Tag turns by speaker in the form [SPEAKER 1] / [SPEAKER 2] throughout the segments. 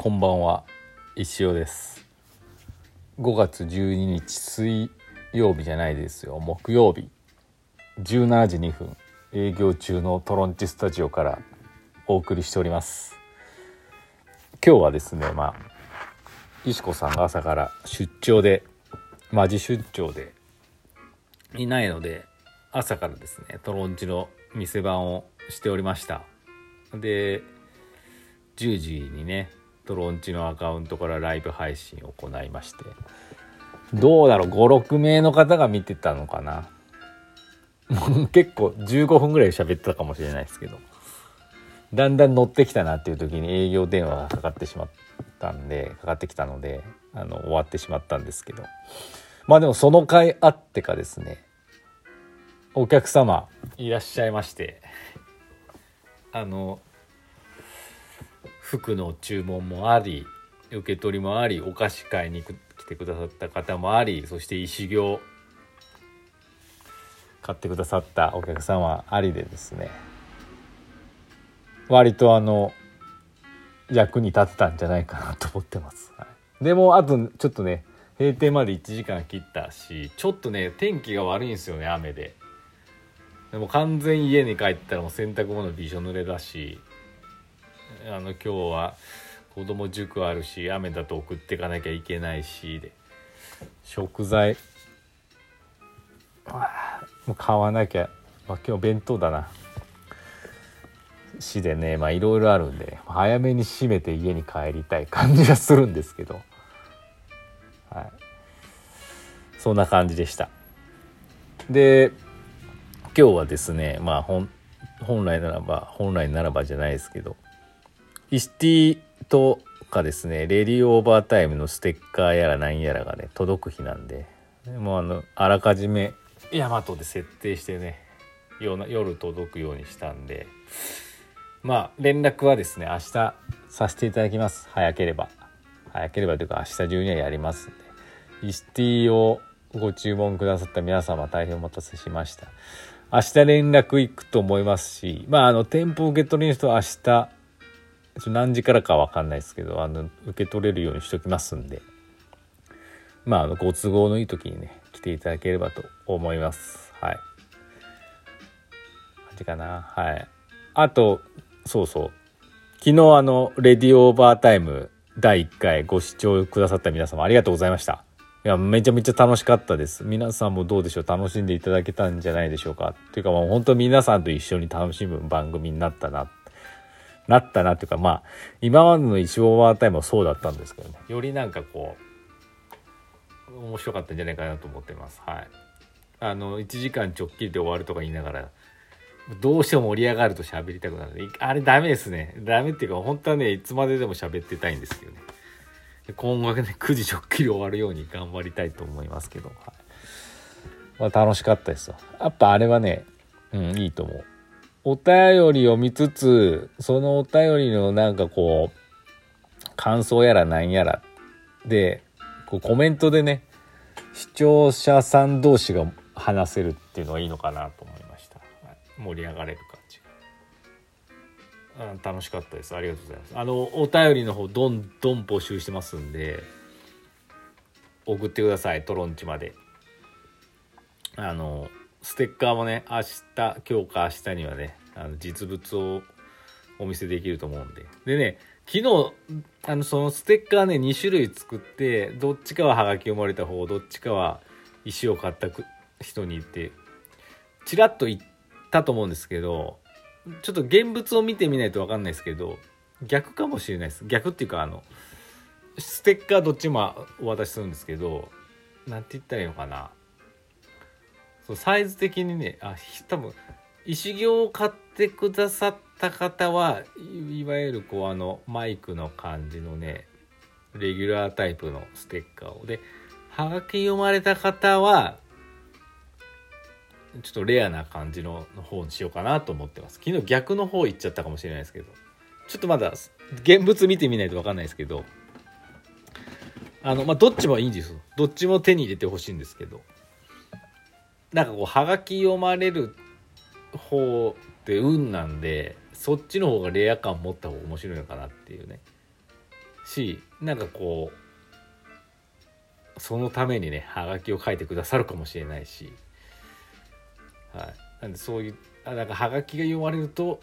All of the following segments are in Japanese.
[SPEAKER 1] こんばんは。石尾です。5月12日水曜日じゃないですよ。木曜日。17時2分。営業中のトロンチスタジオからお送りしております。今日はですねまあ石子さんが朝から出張でマジ出張でいないので朝からですねトロンチの店番をしておりました。で10時にねトロンチのアカウントからライブ配信を行いまして。どうだろう？56名の方が見てたのかな？結構15分ぐらい喋ってたかもしれないですけど。だんだん乗ってきたなっていう時に営業電話がかかってしまったんでかかってきたのであの終わってしまったんですけど。まあでもその回あってかですねお客様いらっしゃいまして。あの服の注文もあり受け取りもありお菓子買いに来てくださった方もありそして石行買ってくださったお客様ありでですね割とあの役に立てたんじゃないかなと思ってます、はい、でもあとちょっとね閉店まで1時間切ったしちょっとね天気が悪いんですよね雨で。でも完全家に帰ったらもう洗濯物びしょ濡れだしあの今日は子供塾あるし雨だと送っていかなきゃいけないしで食材。もう買わなきゃ、まあ、今日弁当だな。市でねまあいろいろあるんで早めに閉めて家に帰りたい感じがするんですけど。はい。そんな感じでした。で今日はですねまあ本本来ならば本来ならばじゃないですけどイスティとかですねレディオーバータイムのステッカーやら何やらがね届く日なんでもうあのあらかじめヤマトで設定してね夜届くようにしたんでまあ連絡はですね明日させていただきます。早ければ。早ければというか明日中にはやりますんで。イスティをご注文くださった皆様大変お待たせしました。明日連絡行くと思いますしまああの店舗受け取りの人は明日何時からか分かんないですけどあの受け取れるようにしときますんで。まああのご都合のいい時にね来ていただければと思います。はい。感じかな。はい。あとそうそう。昨日あのレディオーバータイム第1回ご視聴くださった皆様ありがとうございました。いやめちゃめちゃ楽しかったです。皆さんもどうでしょう？楽しんでいただけたんじゃないでしょうか？っていうかもう本当皆さんと一緒に楽しむ番組になったなっなったなっていうかまあ今までの一応ワータイムはそうだったんですけどね。よりなんかこう面白かったんじゃないかなと思ってます。はい。あの1時間直近で終わるとか言いながらどうしても盛り上がると喋りたくなる。あれダメですね。ダメっていうか本当はねいつまででも喋ってたいんですけどね。今後ね9時直近で終わるように頑張りたいと思いますけど、はい。まあ、楽しかったですよやっぱあれはねうんいいと思う。お便りを見つつそのお便りのなんかこう感想やらなんやらでこうコメントでね視聴者さん同士が話せるっていうのがいいのかなと思いました、盛り上がれる感じが、楽しかったです。ありがとうございます。あのお便りの方どんどん募集してますんで送ってください。トロンチまで。あのステッカーもね明日今日か明日にはねあの実物をお見せできると思うんで。でね昨日あのそのステッカーね2種類作ってどっちかはハガキをもれた方どっちかは石を買った人に言ってちらっと言ったと思うんですけどちょっと現物を見てみないと分かんないですけど逆かもしれないです。逆っていうかあのステッカーどっちもお渡しするんですけど何て言ったらいいのかな。そうサイズ的にねあ多分石行を買ってくださった方はいわゆるこうあのマイクの感じのねレギュラータイプのステッカーを。ではがき読まれた方はちょっとレアな感じの方にしようかなと思ってます。昨日逆の方行っちゃったかもしれないですけど。ちょっとまだ現物見てみないと分かんないですけど。あのまあどっちもいいんですよ。どっちも手に入れてほしいんですけど。なんかこうはがき読まれる方って運なんでそっちの方がレア感持った方が面白いのかなっていうね。しなんかこうそのためにねはがきを書いてくださるかもしれないし、はい、なんでそういうあなんかはがきが読まれると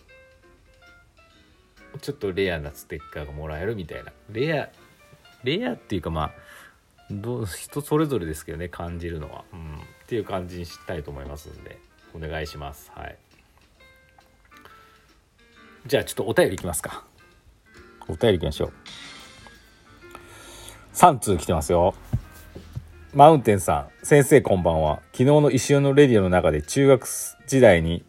[SPEAKER 1] ちょっとレアなステッカーがもらえるみたいな。レアレアっていうかまあど人それぞれですけどね感じるのは、うん、っていう感じにしたいと思いますんでお願いします。はい。じゃあちょっとお便りいきますか。お便りいきましょう。3通来てますよ。マウンテンさん先生こんばんは。昨日の石尾のレディオの中で中学時代に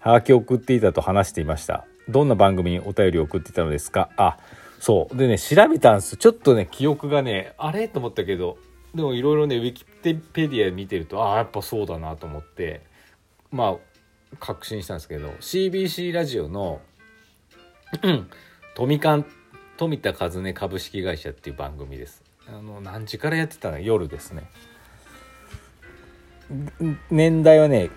[SPEAKER 1] ハガキを送っていたと話していました。どんな番組にお便りを送っていたのですか？あそう。でね調べたんです。ちょっとね記憶がねあれ？と思ったけどでもいろいろねウィキペディア見てるとああやっぱそうだなと思ってまあ確信したんですけど CBC ラジオの富館富田和音株式会社っていう番組です。あの何時からやってたの？夜ですね。年代はね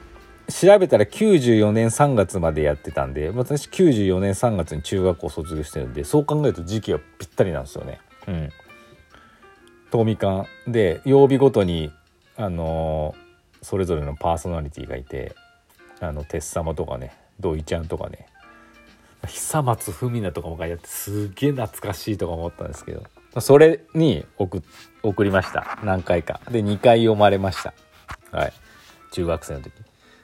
[SPEAKER 1] 調べたら94年3月までやってたんで私94年3月に中学校卒業してるんでそう考えると時期はぴったりなんですよね。うん。東美館で曜日ごとにあの、それぞれのパーソナリティがいてあの鉄様とかね土井ちゃんとかね久松文奈とかも書いてあってすげえ懐かしいとか思ったんですけどそれに送送りました。何回か。で2回読まれました。はい。中学生の時。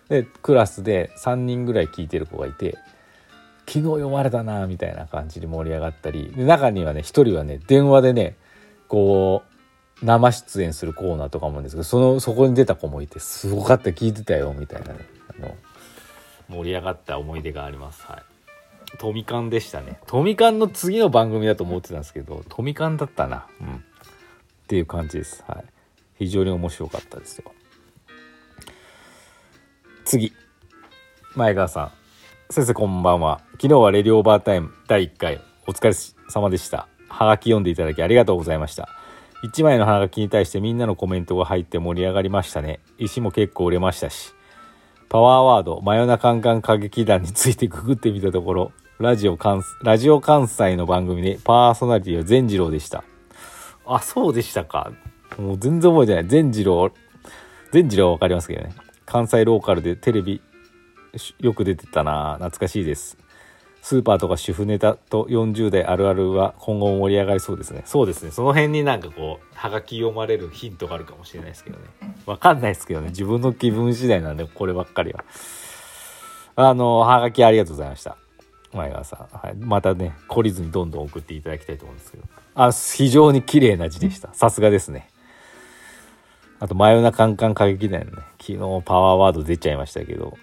[SPEAKER 1] でクラスで3人ぐらい聞いてる子がいて昨日読まれたなみたいな感じで盛り上がったりで中にはね1人はね電話でねこう生出演するコーナーとかもんですけどそのそこに出た子もいてすごかった。聞いてたよみたいなね。あの盛り上がった思い出があります。はい。トミカンでしたね。トミカンの次の番組だと思ってたんですけどトミカンだったな。うん。っていう感じです。はい。非常に面白かったですよ。次。前川さん。先生こんばんは。昨日はレディオーバータイム第1回。お疲れ様でした。はがき読んでいただきありがとうございました。1枚のはがきに対してみんなのコメントが入って盛り上がりましたね。石も結構売れましたし。パワーワード真夜なカンカン歌劇団についてググってみたところラジオ関ラジオ関西の番組でパーソナリティは善次郎でした。あそうでしたか。もう全然覚えてない。善次郎善次郎は分かりますけどね。関西ローカルでテレビよく出てたな。懐かしいですスーパーとか主婦ネタと40代あるあるは今後も盛り上がりそうですね。そうですね。その辺になんかこうはがき読まれるヒントがあるかもしれないですけどね。わかんないですけどね。自分の気分次第なんでこればっかりは。あのはがきありがとうございました。前川さん、はい、またね懲りずにどんどん送っていただきたいと思うんですけど。あ非常に綺麗な字でした。さすがですね。あと、真夜中カンカン歌劇団のね、昨日パワーワード出ちゃいましたけど、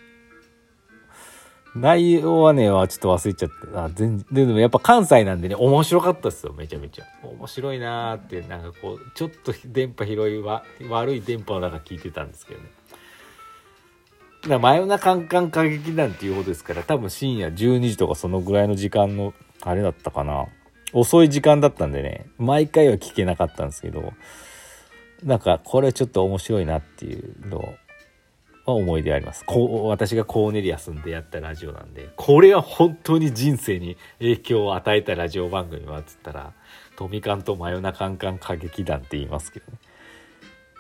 [SPEAKER 1] 内容はね、はちょっと忘れちゃった。あ全然でもやっぱ関西なんでね、面白かったですよ、めちゃめちゃ。面白いなーって、なんかこう、ちょっと電波拾いは、悪い電波の中聞いてたんですけどね。だから真夜中カンカン歌劇団っていうことですから、多分深夜12時とかそのぐらいの時間の、あれだったかな。遅い時間だったんでね、毎回は聞けなかったんですけど、なんかこれちょっと面白いなっていうのをは思い出あります。こう私がコーネリアスでやったラジオなんで、これは本当に人生に影響を与えたラジオ番組はっつったら、トミカンと真夜中カンカン歌劇団って言いますけどね。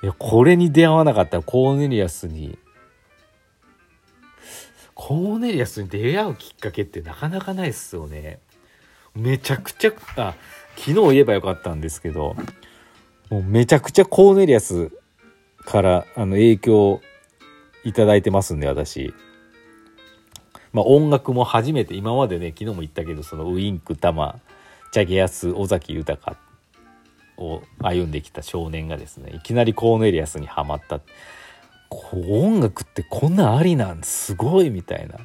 [SPEAKER 1] いや、これに出会わなかったらコーネリアスに、コーネリアスに出会うきっかけってなかなかないっすよね。めちゃくちゃ、あ、昨日言えばよかったんですけど、もうめちゃくちゃコーネリアスからあの影響いただいてますんで私。まあ、音楽も初めて今までね昨日も言ったけどそのウインク玉チャゲヤス尾崎豊を歩んできた少年がですねいきなりコーネリアスにはまった音楽ってこんなありなんすごいみたいな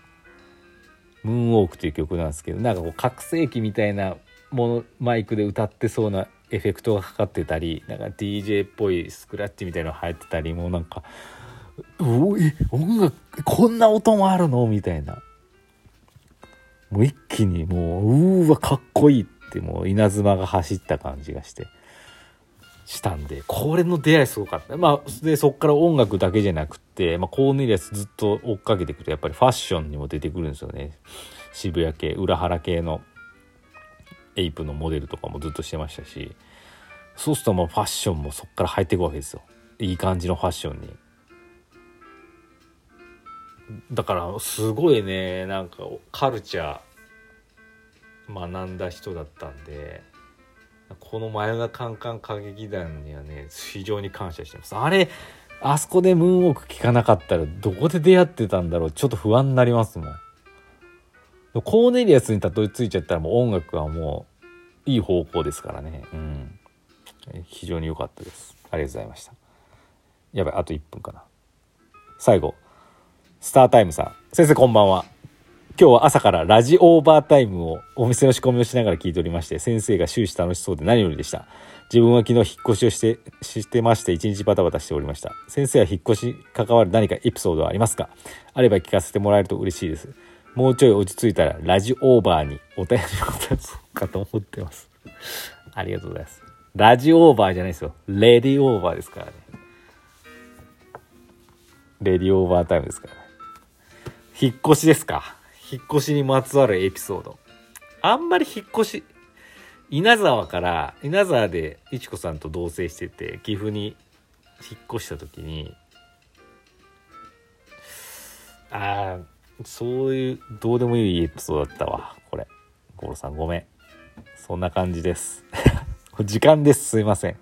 [SPEAKER 1] 「ムーンウォーク」という曲なんですけどなんかこう覚醒器みたいなものマイクで歌ってそうなエフェクトがかかってたりなんか DJ っぽいスクラッチみたいなのが入ってたりもうなんか「おえ音楽こんな音もあるの?」みたいな。もう一気にもううわかっこいいってもう稲妻が走った感じがしてしたんでこれの出会いすごかった。まあでそっから音楽だけじゃなくて、まあ、コーネリアスずっと追っかけていくとやっぱりファッションにも出てくるんですよね。渋谷系裏原系のエイプのモデルとかもずっとしてましたし。そうするともうファッションもそっから入っていくわけですよ。いい感じのファッションに。だからすごいねなんかカルチャー学んだ人だったんでこの真夜中カンカン歌劇団にはね非常に感謝してます。あれあそこでムーンウォーク聞かなかったらどこで出会ってたんだろうちょっと不安になりますもん。コーネリアスにたどり着いちゃったらもう音楽はもういい方向ですからね。うん。非常に良かったです。ありがとうございました。やばいあと1分かな。最後。スタータイムさん。先生こんばんは。今日は朝からラジオーバータイムをお店の仕込みをしながら聞いておりまして先生が終始楽しそうで何よりでした。自分は昨日引っ越しをしてしてまして一日バタバタしておりました。先生は引っ越し関わる何かエピソードはありますか？あれば聞かせてもらえると嬉しいです。もうちょい落ち着いたらラジオーバーにお便りを出そうかと思ってます。ありがとうございます。ラジオーバーじゃないですよ。レディオーバーですからね。レディオーバータイムですからね。引っ越しですか？引っ越しにまつわるエピソード。あんまり引っ越し稲沢から稲沢でいちこさんと同棲してて岐阜に引っ越した時にああそういうどうでもいいエピソードだったわ。これ。五郎さんごめん。そんな感じです。時間です。すいません。